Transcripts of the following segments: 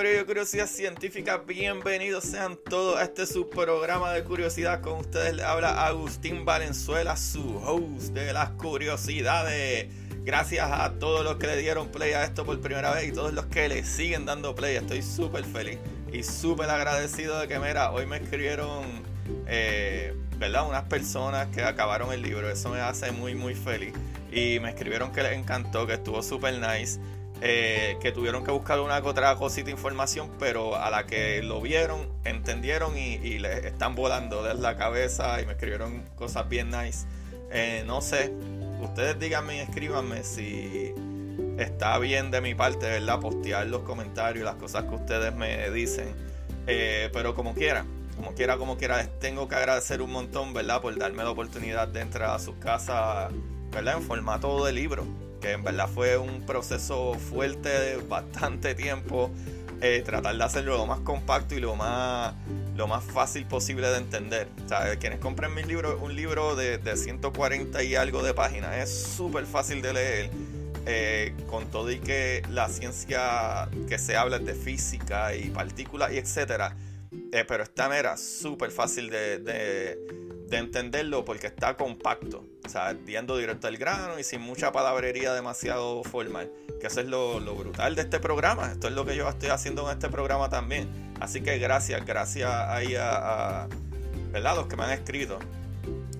Coreo Curiosidad Científica, bienvenidos sean todos a este su programa de curiosidad. Con ustedes le habla Agustín Valenzuela, su host de las curiosidades. Gracias a todos los que le dieron play a esto por primera vez y todos los que le siguen dando play. Estoy súper feliz y súper agradecido de que, mira, hoy me escribieron, eh, ¿verdad? Unas personas que acabaron el libro. Eso me hace muy, muy feliz. Y me escribieron que les encantó, que estuvo súper nice. Eh, que tuvieron que buscar una otra cosita de información, pero a la que lo vieron, entendieron y, les están volando de la cabeza y me escribieron cosas bien nice. Eh, no sé, ustedes díganme y escríbanme si está bien de mi parte, ¿verdad? Postear los comentarios, las cosas que ustedes me dicen. Eh, pero como quiera, como quiera, como quiera, tengo que agradecer un montón, ¿verdad? Por darme la oportunidad de entrar a sus casas, ¿verdad? En formato de libro que en verdad fue un proceso fuerte de bastante tiempo. Eh, tratar de hacerlo lo más compacto y lo más, lo más fácil posible de entender. O sea, quienes compren mi libro, un libro de, de 140 y algo de páginas, es súper fácil de leer. Eh, con todo y que la ciencia que se habla es de física y partículas y etcétera. Eh, pero esta manera súper fácil de, de, de entenderlo porque está compacto. O sea, yendo directo al grano y sin mucha palabrería demasiado formal. Que eso es lo, lo, brutal de este programa. Esto es lo que yo estoy haciendo en este programa también. Así que gracias, gracias ahí a, a ¿verdad? los que me han escrito.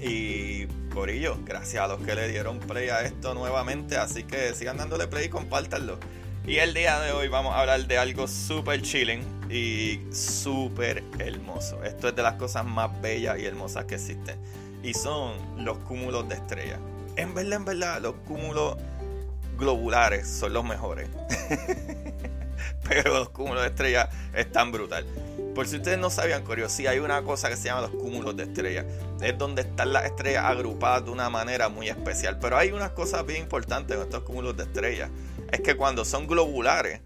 Y por ello, gracias a los que le dieron play a esto nuevamente. Así que sigan dándole play y compártanlo. Y el día de hoy vamos a hablar de algo súper chilling y súper hermoso. Esto es de las cosas más bellas y hermosas que existen. Y son los cúmulos de estrellas. En verdad, en verdad, los cúmulos globulares son los mejores. Pero los cúmulos de estrellas están brutal. Por si ustedes no sabían, curiosidad, hay una cosa que se llama los cúmulos de estrellas. Es donde están las estrellas agrupadas de una manera muy especial. Pero hay unas cosas bien importantes en estos cúmulos de estrellas. Es que cuando son globulares,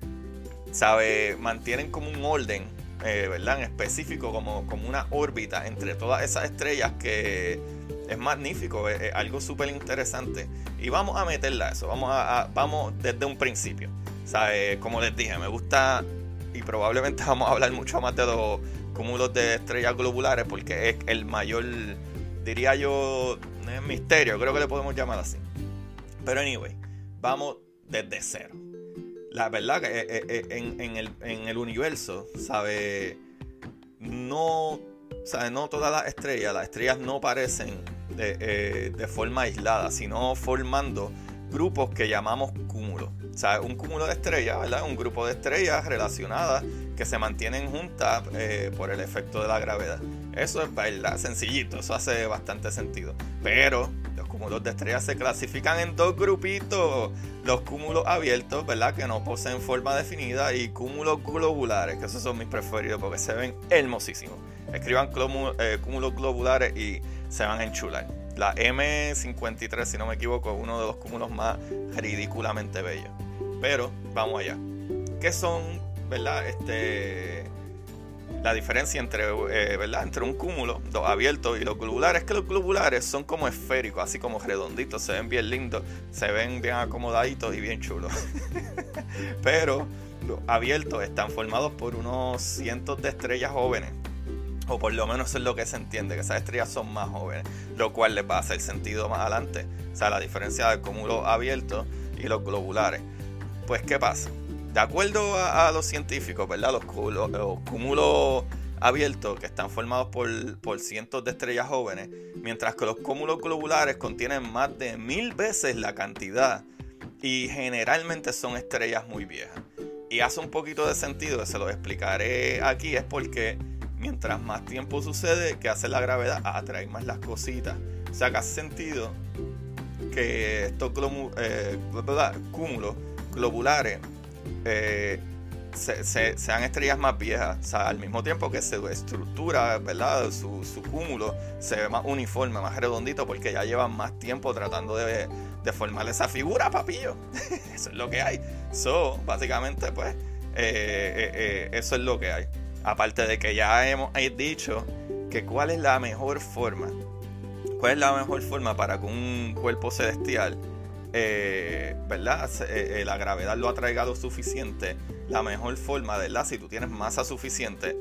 ¿sabe? Mantienen como un orden, eh, ¿verdad? Específico, como, como una órbita entre todas esas estrellas que es magnífico, es, es algo súper interesante. Y vamos a meterla a eso, vamos, a, a, vamos desde un principio. Como les dije, me gusta y probablemente vamos a hablar mucho más de los cúmulos de estrellas globulares porque es el mayor, diría yo, misterio, creo que le podemos llamar así. Pero anyway, vamos desde cero. La verdad que eh, eh, en, en, el, universo, ¿sabe? No, ¿sabe? no todas las estrellas, las estrellas no parecen eh, de forma aislada, sino formando grupos que llamamos cúmulos. O sea, un cúmulo de estrellas, ¿verdad? Un grupo de estrellas relacionadas que se mantienen juntas eh, por el efecto de la gravedad. Eso es verdad, sencillito, eso hace bastante sentido. Pero los cúmulos de estrellas se clasifican en dos grupitos. Los cúmulos abiertos, ¿verdad? Que no poseen forma definida. Y cúmulos globulares, que esos son mis preferidos porque se ven hermosísimos. Escriban eh, cúmulos globulares y se van a enchular. La M53, si no me equivoco, es uno de los cúmulos más ridículamente bellos. Pero vamos allá. ¿Qué son, verdad? Este, la diferencia entre, eh, ¿verdad? entre un cúmulo, los abiertos y los globulares. Que los globulares son como esféricos, así como redonditos. Se ven bien lindos, se ven bien acomodaditos y bien chulos. Pero los abiertos están formados por unos cientos de estrellas jóvenes o por lo menos es lo que se entiende, que esas estrellas son más jóvenes, lo cual les va a hacer sentido más adelante. O sea, la diferencia del cúmulo abierto y los globulares. Pues, ¿qué pasa? De acuerdo a, los científicos, ¿verdad? Los, los, los, cúmulos abiertos que están formados por, por cientos de estrellas jóvenes, mientras que los cúmulos globulares contienen más de mil veces la cantidad y generalmente son estrellas muy viejas. Y hace un poquito de sentido, se lo explicaré aquí, es porque mientras más tiempo sucede, que hace la gravedad, atrae más las cositas. O sea que hace sentido que estos eh, cúmulos globulares eh, sean estrellas más viejas, o sea, al mismo tiempo que su estructura, ¿verdad? Su, cúmulo se ve más uniforme, más redondito, porque ya llevan más tiempo tratando de, de formar esa figura, papillo. eso es lo que hay. So, básicamente, pues, eh, eso es lo que hay. Aparte de que ya hemos dicho que cuál es la mejor forma, cuál es la mejor forma para que un cuerpo celestial, eh, ¿verdad? Eh, eh, la gravedad lo atraiga lo suficiente. La mejor forma, ¿verdad? Si tú tienes masa suficiente,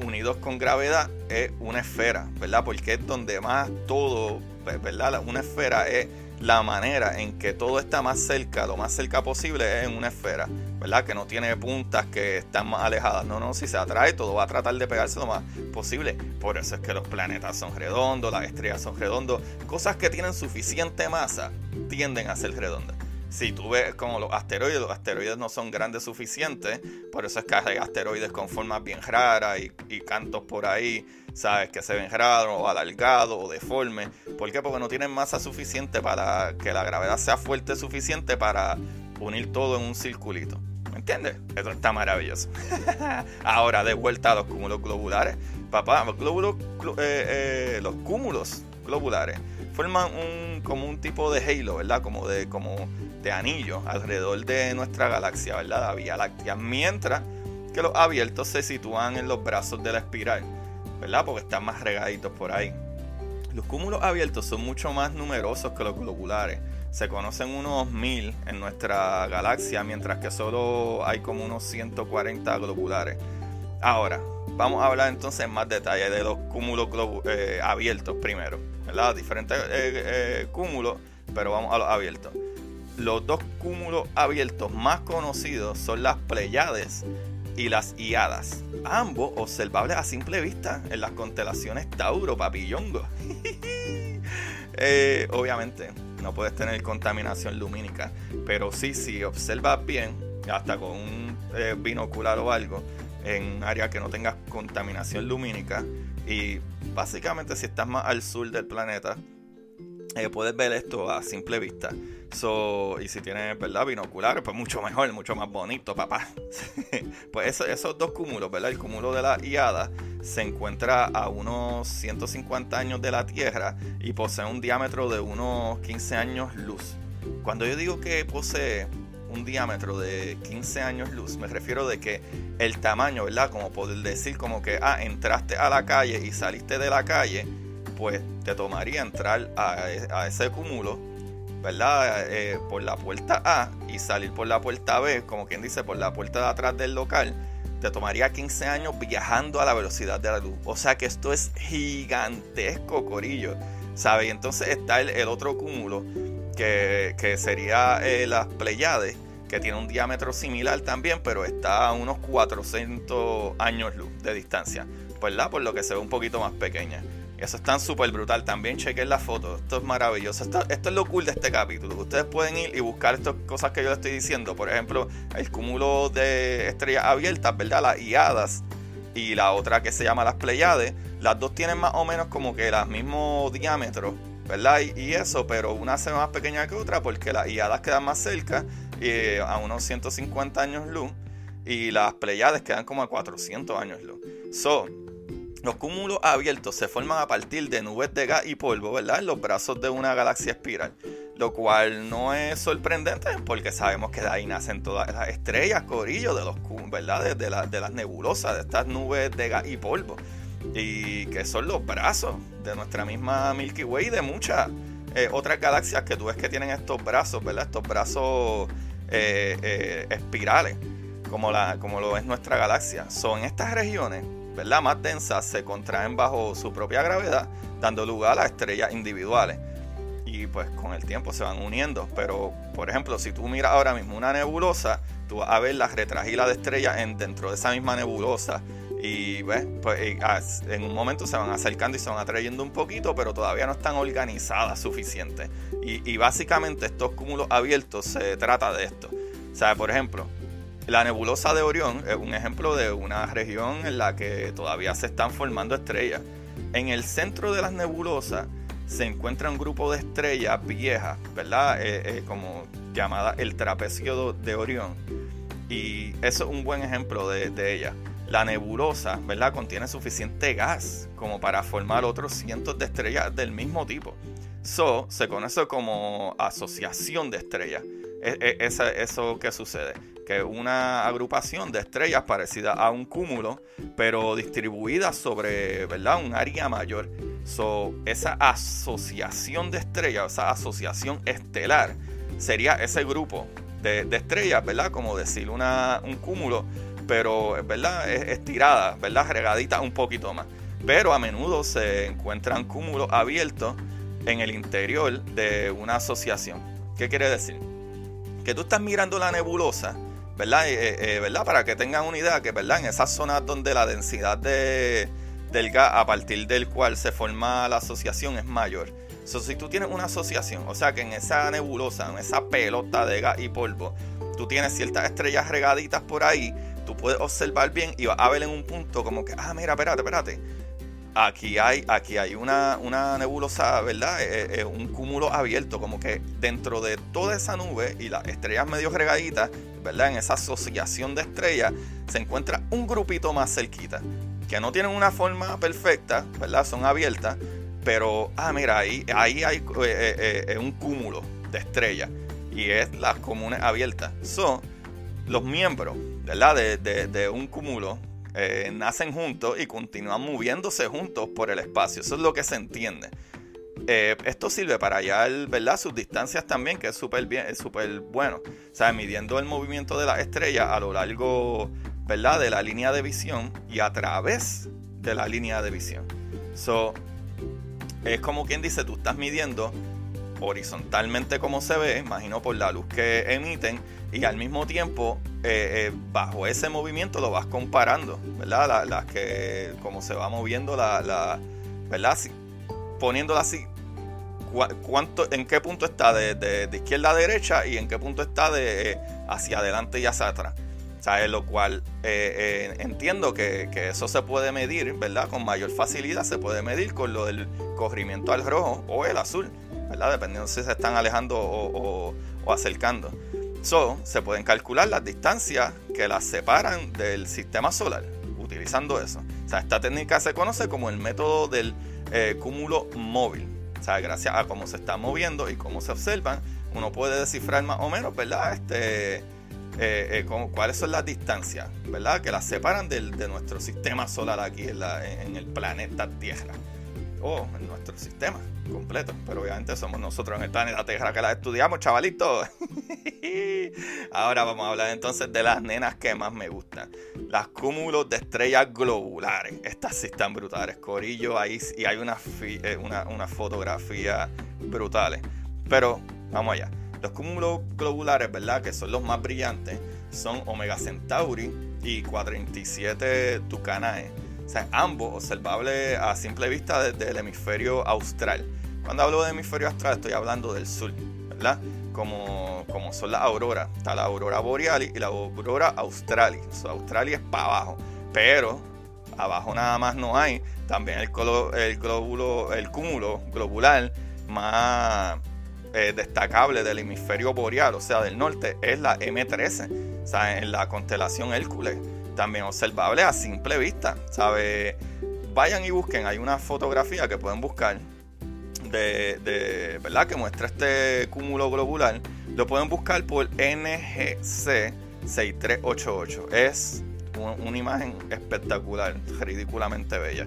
unidos con gravedad, es una esfera, ¿verdad? Porque es donde más todo, ¿verdad? Una esfera es la manera en que todo está más cerca, lo más cerca posible es en una esfera, ¿verdad? Que no tiene puntas que están más alejadas. No, no, si se atrae, todo va a tratar de pegarse lo más posible. Por eso es que los planetas son redondos, las estrellas son redondos. Cosas que tienen suficiente masa tienden a ser redondas. Si tú ves como los asteroides, los asteroides no son grandes suficientes, por eso es que hay asteroides con formas bien raras y, y cantos por ahí ¿sabes? Que se ven raros o alargados o deformes. ¿Por qué? Porque no tienen masa suficiente para que la gravedad sea fuerte suficiente para unir todo en un circulito. ¿Me entiendes? Esto está maravilloso. Ahora, de vuelta a los cúmulos globulares. Papá, los, glóbulos, eh, eh, los cúmulos globulares forman un, como un tipo de halo, ¿verdad? Como de, como de anillo alrededor de nuestra galaxia, ¿verdad? La Vía Láctea. Mientras que los abiertos se sitúan en los brazos de la espiral. ¿verdad? Porque están más regaditos por ahí. Los cúmulos abiertos son mucho más numerosos que los globulares. Se conocen unos mil en nuestra galaxia, mientras que solo hay como unos 140 globulares. Ahora, vamos a hablar entonces en más detalle de los cúmulos eh, abiertos primero, ¿verdad? Diferentes eh, eh, cúmulos, pero vamos a los abiertos. Los dos cúmulos abiertos más conocidos son las Pleiades y las Iadas, ambos observables a simple vista en las constelaciones Tauro, Papillongo. Eh, obviamente, no puedes tener contaminación lumínica, pero sí, si observas bien, hasta con un eh, binocular o algo, en área que no tengas contaminación lumínica, y básicamente si estás más al sur del planeta, eh, puedes ver esto a simple vista. So, y si tienes, ¿verdad? Binoculares, pues mucho mejor, mucho más bonito, papá. pues esos dos cúmulos, ¿verdad? El cúmulo de la Iada se encuentra a unos 150 años de la Tierra y posee un diámetro de unos 15 años luz. Cuando yo digo que posee un diámetro de 15 años luz, me refiero de que el tamaño, ¿verdad? Como poder decir como que, ah, entraste a la calle y saliste de la calle, pues te tomaría entrar a, a ese cúmulo ¿verdad? Eh, por la puerta A y salir por la puerta B, como quien dice, por la puerta de atrás del local, te tomaría 15 años viajando a la velocidad de la luz. O sea que esto es gigantesco, Corillo. ¿Sabes? Entonces está el, otro cúmulo, que, sería eh, las Pleiades, que tiene un diámetro similar también, pero está a unos 400 años luz de distancia. ¿Verdad? Por lo que se ve un poquito más pequeña. Eso es tan súper brutal. También chequen la foto. Esto es maravilloso. Esto, es lo cool de este capítulo. Ustedes pueden ir y buscar estas cosas que yo les estoy diciendo. Por ejemplo, el cúmulo de estrellas abiertas, ¿verdad? Las Iadas y la otra que se llama las Pleiades. Las dos tienen más o menos como que el mismo diámetro, ¿verdad? Y, eso, pero una se ve más pequeña que otra porque las Iadas quedan más cerca, a unos 150 años luz. Y las Pleiades quedan como a 400 años luz. So, los cúmulos abiertos se forman a partir de nubes de gas y polvo, ¿verdad? En los brazos de una galaxia espiral. Lo cual no es sorprendente porque sabemos que de ahí nacen todas las estrellas, corillos de los ¿verdad? De, de las nebulosas, de estas nubes de gas y polvo. Y que son los brazos de nuestra misma Milky Way y de muchas eh, otras galaxias que tú ves que tienen estos brazos, ¿verdad? Estos brazos eh, eh, espirales, como, la, como lo es nuestra galaxia. Son estas regiones ¿verdad? más densas se contraen bajo su propia gravedad, dando lugar a estrellas individuales. Y pues con el tiempo se van uniendo. Pero, por ejemplo, si tú miras ahora mismo una nebulosa, tú vas a ver las retragilas de estrellas en, dentro de esa misma nebulosa. Y pues, en un momento se van acercando y se van atrayendo un poquito, pero todavía no están organizadas suficiente. Y, básicamente estos cúmulos abiertos se trata de esto. O sea, por ejemplo, la nebulosa de Orión es un ejemplo de una región en la que todavía se están formando estrellas. En el centro de las nebulosas se encuentra un grupo de estrellas viejas, ¿verdad? Eh, eh, como llamada el trapecio de Orión. Y eso es un buen ejemplo de, de ella. La nebulosa, ¿verdad? Contiene suficiente gas como para formar otros cientos de estrellas del mismo tipo. So, se conoce como asociación de estrellas. E, e, eso que sucede, que una agrupación de estrellas parecida a un cúmulo, pero distribuida sobre ¿verdad? un área mayor. So, esa asociación de estrellas, esa asociación estelar, sería ese grupo de, estrellas, ¿verdad? Como decir una, un cúmulo, pero ¿verdad? estirada, ¿verdad? Regadita un poquito más. Pero a menudo se encuentran cúmulos abiertos en el interior de una asociación. ¿Qué quiere decir? Que tú estás mirando la nebulosa, ¿verdad? Eh, eh, ¿verdad? Para que tengan una idea que, ¿verdad? En esas zonas donde la densidad de, del gas a partir del cual se forma la asociación es mayor. So, si tú tienes una asociación, o sea que en esa nebulosa, en esa pelota de gas y polvo, tú tienes ciertas estrellas regaditas por ahí, tú puedes observar bien y vas a ver en un punto como que, ah, mira, espérate, espérate aquí hay, aquí hay una, una nebulosa, ¿verdad? Eh, eh, eh, un cúmulo abierto, como que dentro de toda esa nube y las estrellas medio regaditas, ¿verdad? En esa asociación de estrellas se encuentra un grupito más cerquita, que no tienen una forma perfecta, ¿verdad? Son abiertas, pero, ah, mira, ahí, ahí hay un cúmulo de estrellas y es las comunes abiertas. Son los miembros, De, un cúmulo eh, nacen juntos y continúan moviéndose juntos por el espacio. Eso es lo que se entiende. Eh, esto sirve para hallar ¿verdad? sus distancias también, que es súper súper bueno. O sea, midiendo el movimiento de la estrella a lo largo ¿verdad? de la línea de visión y a través de la línea de visión. Es como quien dice, tú estás midiendo horizontalmente como se ve, imagino por la luz que emiten, y al mismo tiempo, eh, eh, bajo ese movimiento lo vas comparando, ¿verdad? Las que, como se va moviendo la, la ¿verdad? Poniéndola así, cuánto, en qué punto está de, izquierda a derecha y en qué punto está de eh, hacia adelante y hacia atrás. ¿Sabes? Lo cual entiendo que, que, eso se puede medir, ¿verdad? Con mayor facilidad se puede medir con lo del corrimiento al rojo o el azul. ¿Verdad? Dependiendo si se están alejando o, acercando. So, se pueden calcular las distancias que las separan del sistema solar utilizando eso. O sea, esta técnica se conoce como el método del eh, cúmulo móvil. O sea, gracias a cómo se está moviendo y cómo se observan, uno puede descifrar más o menos, ¿verdad? Este, eh, eh, cuáles son las distancias, ¿verdad? Que las separan de nuestro sistema solar aquí en el planeta Tierra. O en nuestro sistema completo. Pero obviamente somos nosotros en el planeta que la estudiamos, chavalitos. Ahora vamos a hablar entonces de las nenas que más me gustan. Las cúmulos de estrellas globulares. Estas sí están brutales. Corillo ahí y hay una, eh, una, una fotografía brutales. Pero vamos allá. Los cúmulos globulares, ¿verdad? Que son los más brillantes. Son Omega Centauri y 47 Tucanae o sea, ambos observables a simple vista desde el hemisferio austral. Cuando hablo de hemisferio austral estoy hablando del sur, ¿verdad? Como, como son las auroras. Está la aurora boreal y la aurora australis. O Australia es para abajo. Pero abajo nada más no hay. También el, glóbulo, el cúmulo globular más eh, destacable del hemisferio boreal, o sea, del norte, es la M13. O sea, en la constelación Hércules también observable a simple vista, ¿sabe? Vayan y busquen, hay una fotografía que pueden buscar de, ¿verdad? Que muestra este cúmulo globular. Lo pueden buscar por NGC 6388. Es una imagen espectacular, ridículamente bella.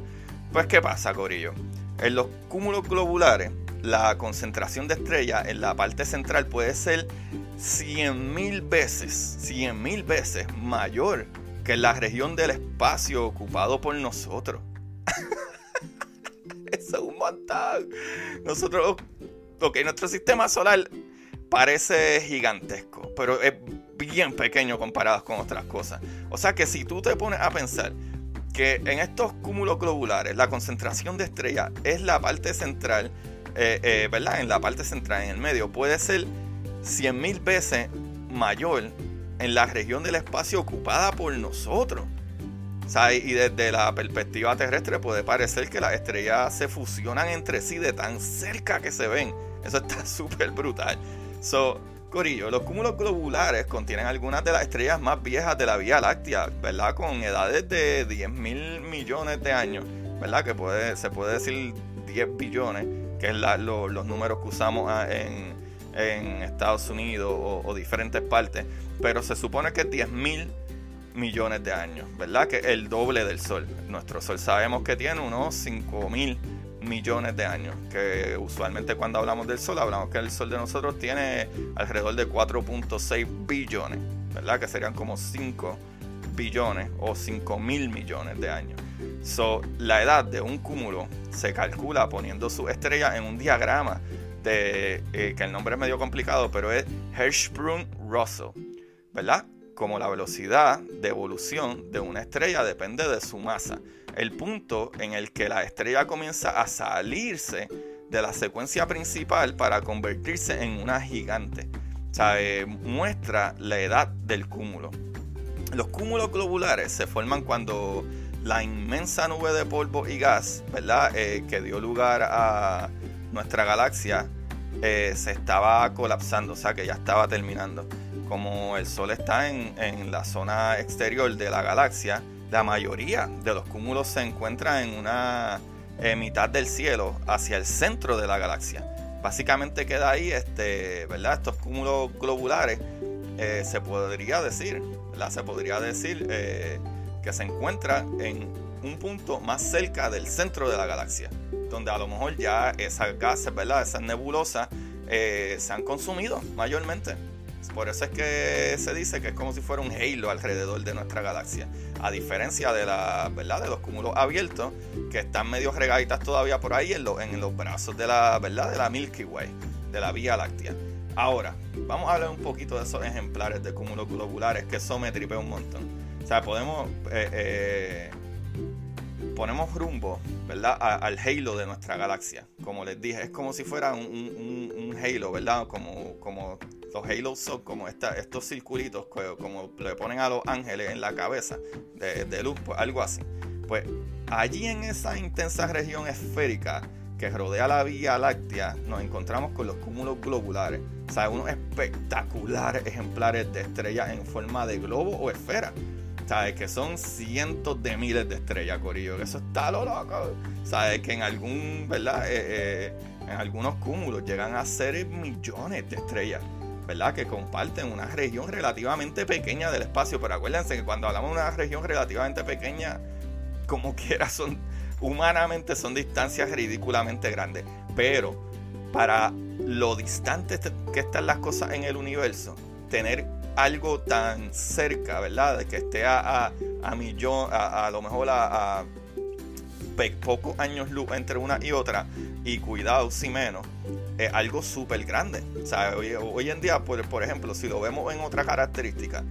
Pues, ¿qué pasa, Corillo? En los cúmulos globulares, la concentración de estrellas en la parte central puede ser 100.000 veces, 100.000 veces mayor que la región del espacio ocupado por nosotros. Es un montón. Nosotros, ok, nuestro sistema solar parece gigantesco, pero es bien pequeño comparado con otras cosas. O sea que si tú te pones a pensar que en estos cúmulos globulares la concentración de estrellas es la parte central, eh, eh, ¿verdad? En la parte central, en el medio, puede ser 100.000 veces mayor en la región del espacio ocupada por nosotros. Y desde la perspectiva terrestre puede parecer que las estrellas se fusionan entre sí de tan cerca que se ven. Eso está súper brutal. So, Corillo, los cúmulos globulares contienen algunas de las estrellas más viejas de la Vía Láctea, ¿verdad? Con edades de 10 mil millones de años, ¿verdad? Que puede, se puede decir 10 billones, que es los números que usamos ah, en, Estados Unidos o, diferentes partes. Pero se supone que 10 mil millones de años, ¿verdad? Que el doble del Sol. Nuestro Sol sabemos que tiene unos 5 mil millones de años. Que usualmente cuando hablamos del Sol, hablamos que el Sol de nosotros tiene alrededor de 4.6 billones, ¿verdad? Que serían como 5 billones o 5 mil millones de años. So, la edad de un cúmulo se calcula poniendo su estrella en un diagrama eh, que el nombre es medio complicado, pero es Hertzsprung-Russell, ¿verdad? Como la velocidad de evolución de una estrella depende de su masa el punto en el que la estrella comienza a salirse de la secuencia principal para convertirse en una gigante. O sea, eh, muestra la edad del cúmulo. Los cúmulos globulares se forman cuando la inmensa nube de polvo y gas, ¿verdad? Eh, que dio lugar a nuestra galaxia, eh, se estaba colapsando, o sea que ya estaba terminando. Como el Sol está en, en la zona exterior de la galaxia, la mayoría de los cúmulos se encuentran en una eh, mitad del cielo hacia el centro de la galaxia. Básicamente queda ahí, este, ¿verdad? Estos cúmulos globulares, eh, se podría decir. Se podría decir que se encuentran en un punto más cerca del centro de la galaxia, donde a lo mejor ya esas gases, ¿verdad? Esas nebulosas se han consumido mayormente. Por eso es que se dice que es como si fuera un halo alrededor de nuestra galaxia. A diferencia de la, ¿verdad? De los cúmulos abiertos, que están medio regaditas todavía por ahí en, en los brazos de la, ¿verdad? De la Milky Way, de la Vía Láctea. Ahora, vamos a hablar un poquito de esos ejemplares de cúmulos globulares, que eso me tripea un montón. O sea, podemos... Eh, eh, ponemos rumbo, ¿verdad? al halo de nuestra galaxia. Como les dije, es como si fuera un, halo, ¿verdad? Como, como los halos son como estos circulitos, como le ponen a los ángeles en la cabeza de, luz, pues algo así. Pues allí en esa intensa región esférica que rodea la Vía Láctea, nos encontramos con los cúmulos globulares. O sea, unos espectaculares ejemplares de estrellas en forma de globo o esfera. ¿Sabes? Que son cientos de miles de estrellas, Corillo. Que eso está lo loco. ¿Sabes? Que en algún, ¿verdad? Eh, eh, en algunos cúmulos llegan a ser millones de estrellas. ¿verdad? Que comparten una región relativamente pequeña del espacio. Pero acuérdense que cuando hablamos de una región relativamente pequeña, como quiera, son humanamente son distancias ridículamente grandes. Pero para lo distante que están las cosas en el universo, tener algo tan cerca, ¿verdad? De que esté a, a, millón, a, a, lo mejor a, a pocos años luz entre una y otra, y cuidado si menos, es algo súper grande. O sea, hoy, en día, por, por, ejemplo, si lo vemos en otra característica,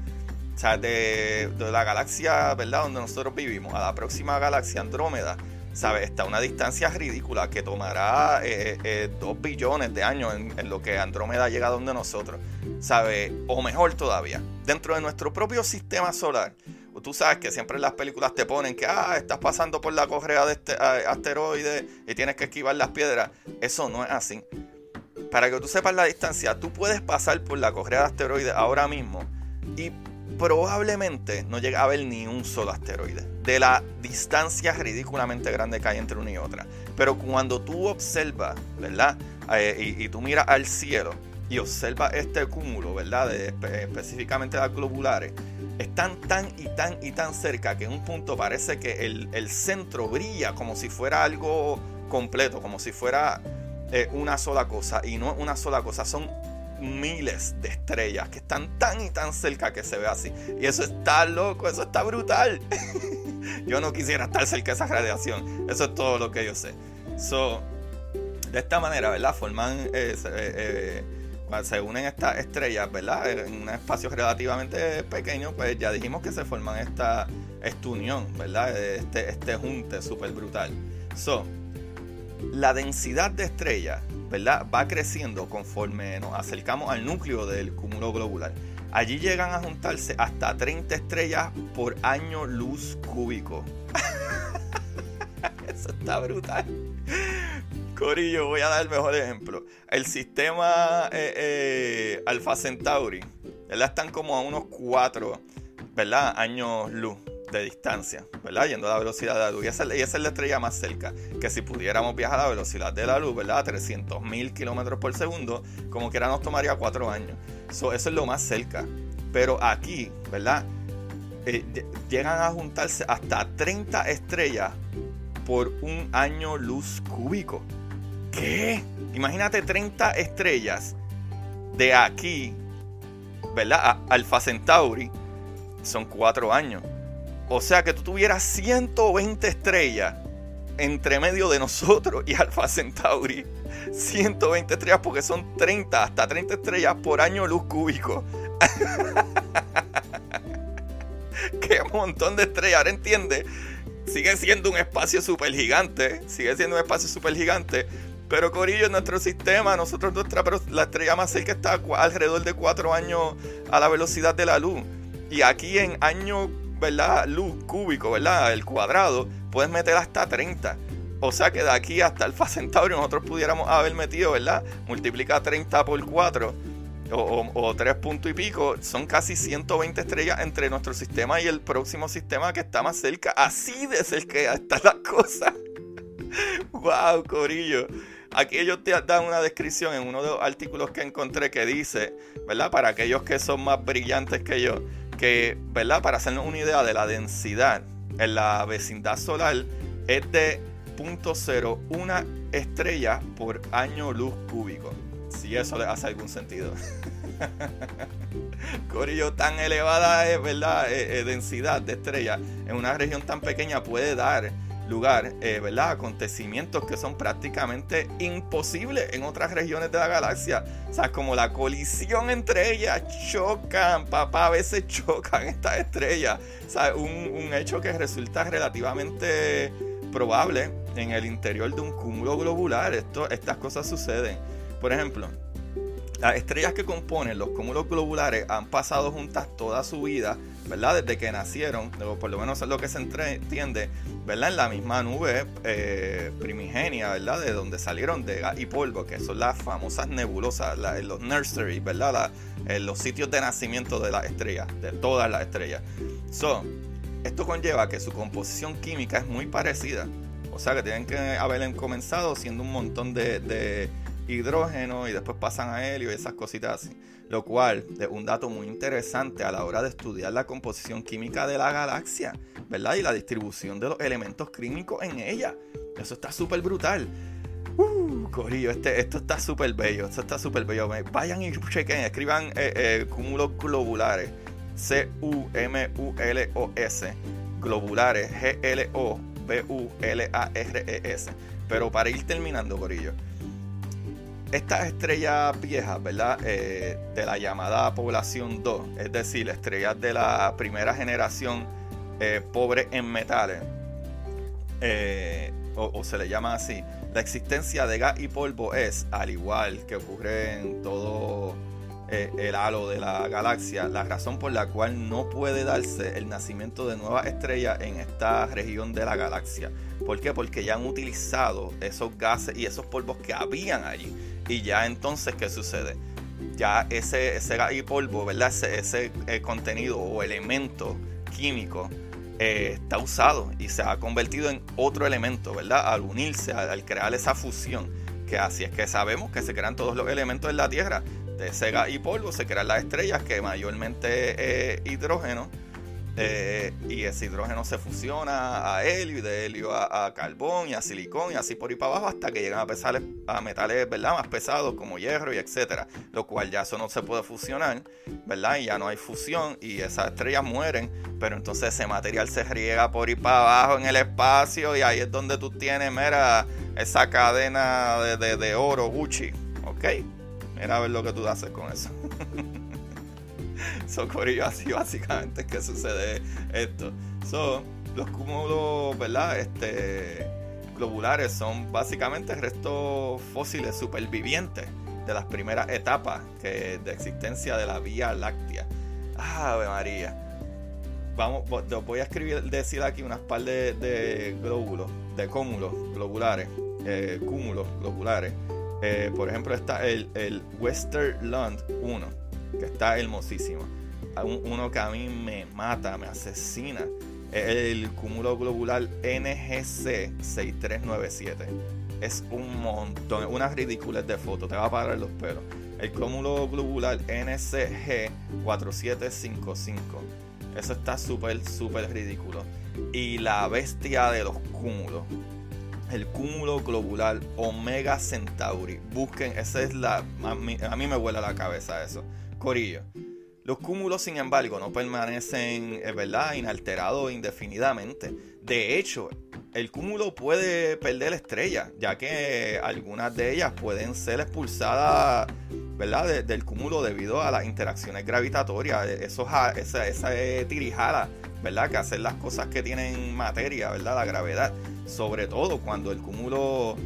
o sea, de, la galaxia, ¿verdad? Donde nosotros vivimos, a la próxima galaxia Andrómeda, ¿sabes? Está una distancia ridícula que tomará eh, eh, dos billones de años en, lo que Andrómeda llega donde nosotros, ¿sabes? O mejor todavía, dentro de nuestro propio sistema solar. Tú sabes que siempre en las películas te ponen que, ah, estás pasando por la correa de este asteroide y tienes que esquivar las piedras. Eso no es así para que tú sepas la distancia, tú puedes pasar por la correa de asteroides ahora mismo y probablemente no llegue a haber ni un solo asteroide de la distancia ridículamente grande que hay entre una y otra. Pero cuando tú observas, ¿verdad? Eh, y, tú miras al cielo y observas este cúmulo, ¿verdad? De, específicamente las globulares, están tan y tan y tan cerca que en un punto parece que el, el centro brilla como si fuera algo completo, como si fuera una sola cosa. Y no una sola cosa, son miles de estrellas que están tan y tan cerca que se ve así. Y eso está loco, eso está brutal. yo no quisiera estar cerca de esa radiación. Eso es todo lo que yo sé. So, de esta manera, ¿verdad? Forman, eh, eh, eh, se unen estas estrellas, ¿verdad? En un espacio relativamente pequeño, pues ya dijimos que se forman estas esta unión, ¿verdad? Este, este junte súper brutal. So, la densidad de estrellas, ¿verdad? Va creciendo conforme nos acercamos al núcleo del cúmulo globular. Allí llegan a juntarse hasta 30 estrellas por año luz cúbico. Eso está brutal. Corillo, voy a dar el mejor ejemplo. El sistema eh, eh, Alpha Centauri, ¿verdad? Están como a unos 4, ¿verdad? Años luz de distancia, ¿verdad? Yendo a la velocidad de la luz. Y esa, es la estrella más cerca. Que si pudiéramos viajar a la velocidad de la luz, ¿verdad? A 300 mil kilómetros por segundo, como quiera nos tomaría 4 años. eso es lo más cerca. Pero aquí, ¿verdad? Eh, llegan a juntarse hasta 30 estrellas por un año luz cúbico. ¿Qué? Imagínate 30 estrellas de aquí, ¿verdad? A Alfa Centauri son 4 años. O sea que tú tuvieras 120 estrellas entre medio de nosotros y Alfa Centauri. 120 estrellas porque son 30, hasta 30 estrellas por año luz cúbico. Qué montón de estrellas. Ahora entiende. Sigue siendo un espacio súper gigante. Sigue siendo un espacio súper gigante. Pero Corillo, en nuestro sistema, nosotros nuestra, la estrella más cerca está alrededor de 4 años a la velocidad de la luz. Y aquí en año ¿verdad? Luz cúbico, ¿verdad? El cuadrado, puedes meter hasta 30. O sea que de aquí hasta Alfa Centauri nosotros pudiéramos haber metido, ¿verdad? Multiplica 30 por 4 o, o, 3 puntos y pico. Son casi 120 estrellas entre nuestro sistema y el próximo sistema que está más cerca. Así de cerca están las cosas. ¡Wow, Corillo! Aquí ellos te dan una descripción en uno de los artículos que encontré que dice, ¿verdad? Para aquellos que son más brillantes que yo, que, ¿verdad? Para hacernos una idea de la densidad en la vecindad solar es de 0.01 estrella por año luz cúbico. Si eso le hace algún sentido. Corillo, tan elevada es, ¿verdad? Eh, eh, densidad de estrellas en una región tan pequeña puede dar lugar, eh, ¿verdad? Acontecimientos que son prácticamente imposibles en otras regiones de la galaxia. O sea, como la colisión entre ellas, chocan, papá, a veces chocan estas estrellas. O sea, un, un hecho que resulta relativamente probable en el interior de un cúmulo globular. Esto, estas cosas suceden. Por ejemplo, las estrellas que componen los cúmulos globulares han pasado juntas toda su vida, ¿verdad? Desde que nacieron, por lo menos es lo que se entiende, ¿verdad? En la misma nube eh, primigenia, ¿verdad? De donde salieron de gas y polvo, que son las famosas nebulosas, los nurseries, ¿verdad? en los sitios de nacimiento de las estrellas, de todas las estrellas. So, esto conlleva que su composición química es muy parecida. O sea que tienen que haber comenzado siendo un montón de hidrógeno y después pasan a helio y esas cositas así. Lo cual es un dato muy interesante a la hora de estudiar la composición química de la galaxia, ¿verdad? Y la distribución de los elementos químicos en ella. Eso está súper brutal. Uh, Corillo, este, esto está súper bello. Esto está súper bello. Vayan y chequen, escriban eh, eh, cúmulos globulares. C-U-M-U-L-O-S. Globulares. G-L-O-B-U-L-A-R-E-S. Pero para ir terminando, Corillo estas estrellas viejas, ¿verdad? Eh, de la llamada población 2, es decir, estrellas de la primera generación eh, pobre en metales, eh, o, se le llama así, la existencia de gas y polvo es, al igual que ocurre en todo el halo de la galaxia, la razón por la cual no puede darse el nacimiento de nuevas estrellas en esta región de la galaxia. ¿Por qué? Porque ya han utilizado esos gases y esos polvos que habían allí. Y ya entonces, ¿qué sucede? Ya ese, ese gas y polvo, ¿verdad? Ese, eh, contenido o elemento químico eh, está usado y se ha convertido en otro elemento, ¿verdad? Al unirse, al, crear esa fusión, que así es que sabemos que se crean todos los elementos en la Tierra. De ese gas y polvo se crean las estrellas, que mayormente es hidrógeno eh, y ese hidrógeno se fusiona a helio y de helio a, carbón y a silicón y así por ahí para abajo hasta que llegan a, pesar, a metales ¿verdad? más pesados como hierro y etcétera. Lo cual ya eso no se puede fusionar, ¿verdad? Y ya no hay fusión y esas estrellas mueren, pero entonces ese material se riega por ahí para abajo en el espacio y ahí es donde tú tienes, mira, esa cadena de, de oro Gucci. Mira a ver lo que tú haces con eso. So, Corillo, así básicamente es que sucede esto. So, los cúmulos, ¿verdad? Este, globulares son básicamente restos fósiles supervivientes de las primeras etapas que, de existencia de la Vía Láctea. Ave María. Vamos, voy a escribir, decir aquí unas par de, glóbulos, de cúmulos globulares, eh, cúmulos globulares. Eh, por ejemplo, está el, el Westerland 1, que está hermosísimo. uno que a mí me mata, me asesina. Es el cúmulo globular NGC 6397 es un montón, unas ridículas de fotos, te va a parar los pelos. El cúmulo globular NCG 4755. Eso está súper, súper ridículo. Y la bestia de los cúmulos. El cúmulo globular Omega Centauri. Busquen, esa es la. A mí, me vuela la cabeza eso. Corillo. Los cúmulos, sin embargo, no permanecen, eh, ¿verdad?, inalterados indefinidamente. De hecho, el cúmulo puede perder estrellas, ya que algunas de ellas pueden ser expulsadas ¿verdad? del cúmulo debido a las interacciones gravitatorias, Eso, esa, esa tirijada ¿verdad? que hacen las cosas que tienen materia, ¿verdad? la gravedad, sobre todo cuando el cúmulo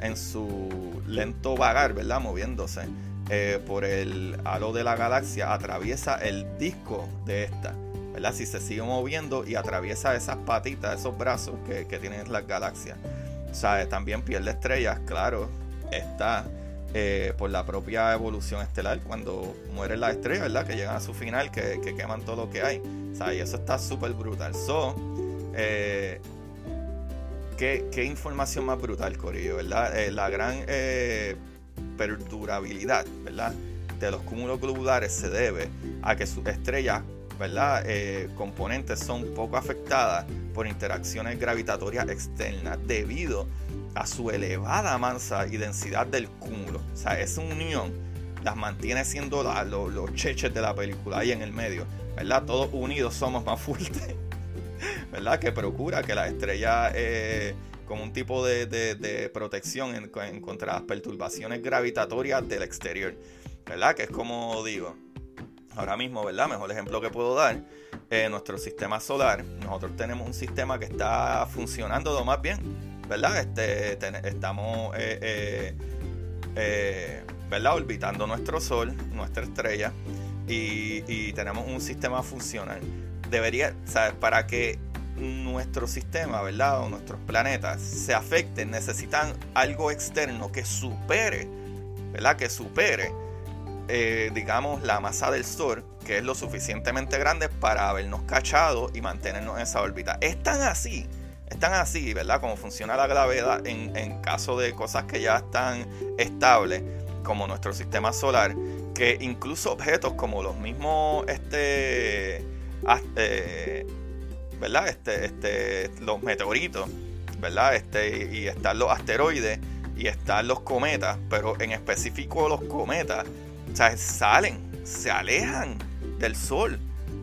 en su lento vagar, ¿verdad? moviéndose eh, por el halo de la galaxia, atraviesa el disco de esta. ¿verdad? Si se sigue moviendo y atraviesa esas patitas, esos brazos que, tienen las galaxias. O sea, también pierde estrellas, claro, está eh, por la propia evolución estelar, cuando mueren las estrellas, ¿verdad? Que llegan a su final, que, queman todo lo que hay. O y eso está súper brutal. So, eh, ¿qué, información más brutal, Corillo, ¿verdad? Eh, la gran perdurabilidad, ¿verdad? De los cúmulos globulares se debe a que sus estrellas ¿verdad? Eh, componentes son poco afectadas por interacciones gravitatorias externas debido a su elevada masa y densidad del cúmulo. O sea, esa unión las mantiene siendo los cheches de la película ahí en el medio, ¿verdad? Todos unidos somos más fuertes, ¿verdad? Que procura que la estrella, eh, como un tipo de, protección en, en, contra las perturbaciones gravitatorias del exterior, ¿verdad? Que es como digo, ahora mismo, ¿verdad? Mejor ejemplo que puedo dar, eh, nuestro sistema solar, nosotros tenemos un sistema que está funcionando lo más bien, ¿verdad? Este, estamos, eh, eh, ¿verdad? Orbitando nuestro Sol, nuestra estrella, y, tenemos un sistema funcional. Debería, ¿sabes? Para que nuestro sistema, ¿verdad? O nuestros planetas se afecten, necesitan algo externo que supere, ¿verdad? Que supere eh, digamos, la masa del Sol, que es lo suficientemente grande para habernos cachado y mantenernos en esa órbita. Es tan así, es tan así, ¿verdad? Como funciona la gravedad en, caso de cosas que ya están estables, como nuestro sistema solar, que incluso objetos como los mismos, este, eh, ¿verdad? Este, este, los meteoritos, ¿verdad? Este, y están los asteroides y están los cometas, pero en específico los cometas o sea, salen, se alejan del sol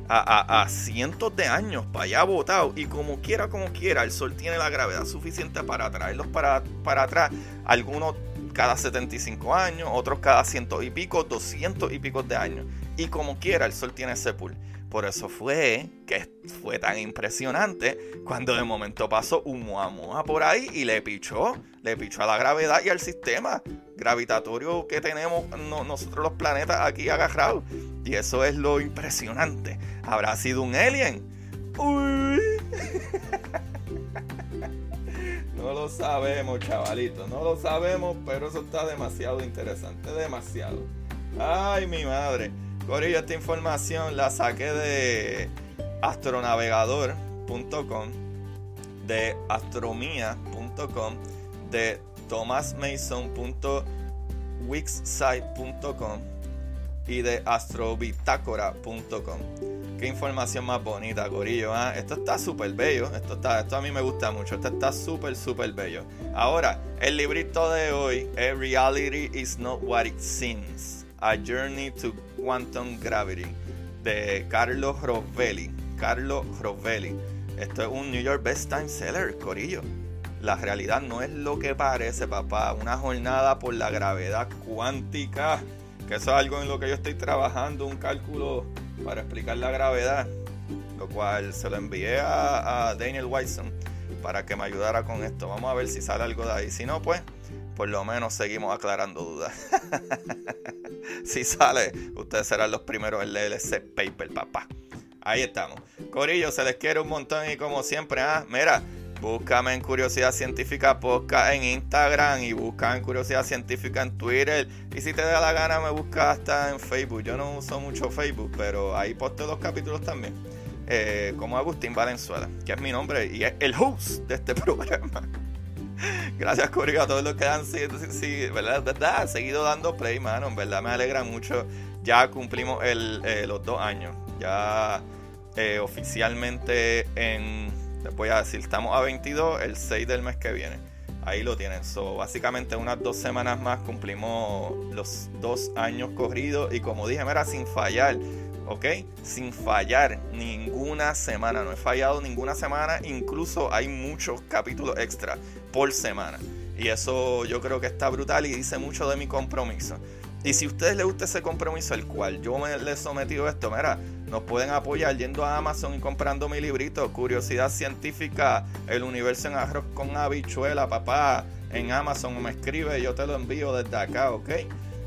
a, cientos de años para allá botado y como quiera, como quiera, el sol tiene la gravedad suficiente para traerlos para, para atrás. Algunos cada 75 años, otros cada ciento y pico, 200 y pico de años. Y como quiera, el sol tiene ese pool. Por eso fue que fue tan impresionante cuando de momento pasó un Muamua por ahí y le pichó, le pichó a la gravedad y al sistema gravitatorio que tenemos nosotros los planetas aquí agarrados. Y eso es lo impresionante. ¿Habrá sido un alien? Uy. No lo sabemos, chavalito. No lo sabemos, pero eso está demasiado interesante. Demasiado. Ay, mi madre. Corillo, esta información la saqué de astronavegador.com, de astromía.com, de thomasmason.wixsite.com y de astrobitácora.com. Qué información más bonita, Corillo. ¿ah? Esto está súper bello. Esto, está, esto a mí me gusta mucho. Esto está súper, súper bello. Ahora, el librito de hoy es Reality is not what it seems. A Journey to Quantum Gravity de Carlos Rovelli. Carlos Rovelli. Esto es un New York Best Time Seller, Corillo. La realidad no es lo que parece, papá. Una jornada por la gravedad cuántica. Que eso es algo en lo que yo estoy trabajando. Un cálculo para explicar la gravedad, lo cual se lo envié a, Daniel Wyson para que me ayudara con esto. Vamos a ver si sale algo de ahí. Si no, pues por lo menos seguimos aclarando dudas. si sale, ustedes serán los primeros en leer ese paper, papá. Ahí estamos. Corillo, se les quiere un montón y como siempre, ah, mira, búscame en Curiosidad Científica Podcast en Instagram y busca en Curiosidad Científica en Twitter. Y si te da la gana, me busca hasta en Facebook. Yo no uso mucho Facebook, pero ahí posteo los capítulos también. Eh, como Agustín Valenzuela, que es mi nombre y es el host de este programa. Gracias, Corillo, a todos los que han ¿verdad? seguido dando play, mano. En verdad me alegra mucho. Ya cumplimos eh, los dos años. Ya eh, oficialmente en, les voy a decir, estamos a 22 el 6 del mes que viene. Ahí lo tienen. So, básicamente unas dos semanas más cumplimos los dos años corridos y como dije, mira, sin fallar. ¿ok? Sin fallar ninguna semana. No he fallado ninguna semana. Incluso hay muchos capítulos extra por semana. Y eso yo creo que está brutal y dice mucho de mi compromiso. Y si a ustedes les gusta ese compromiso, el cual yo me he sometido esto, mira, nos pueden apoyar yendo a Amazon y comprando mi librito, Curiosidad Científica, El Universo en Arroz con Habichuela, papá, en Amazon me escribe, yo te lo envío desde acá, ¿ok?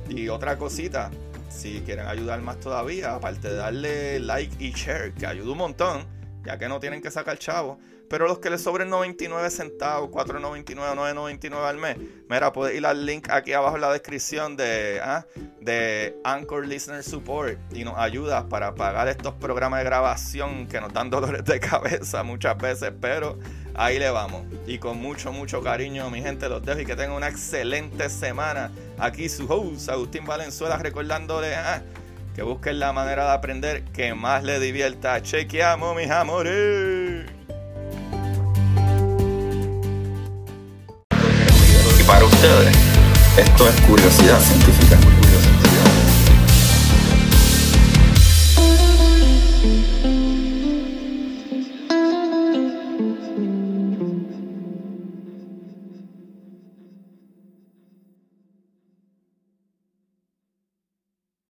Y otra cosita, si quieren ayudar más todavía, aparte de darle like y share, que ayuda un montón, ya que no tienen que sacar chavo, pero los que les sobren 99 centavos, 4.99, 9.99 al mes, mira, puedes ir al link aquí abajo en la descripción de, ah, de Anchor Listener Support y nos ayudas para pagar estos programas de grabación que nos dan dolores de cabeza muchas veces, pero ahí le vamos. Y con mucho, mucho cariño, mi gente, los dejo y que tengan una excelente semana. Aquí su host, Agustín Valenzuela, recordándole ah, que busquen la manera de aprender que más le divierta. Chequeamos, mis amores. para ustedes, esto es curiosidad científica.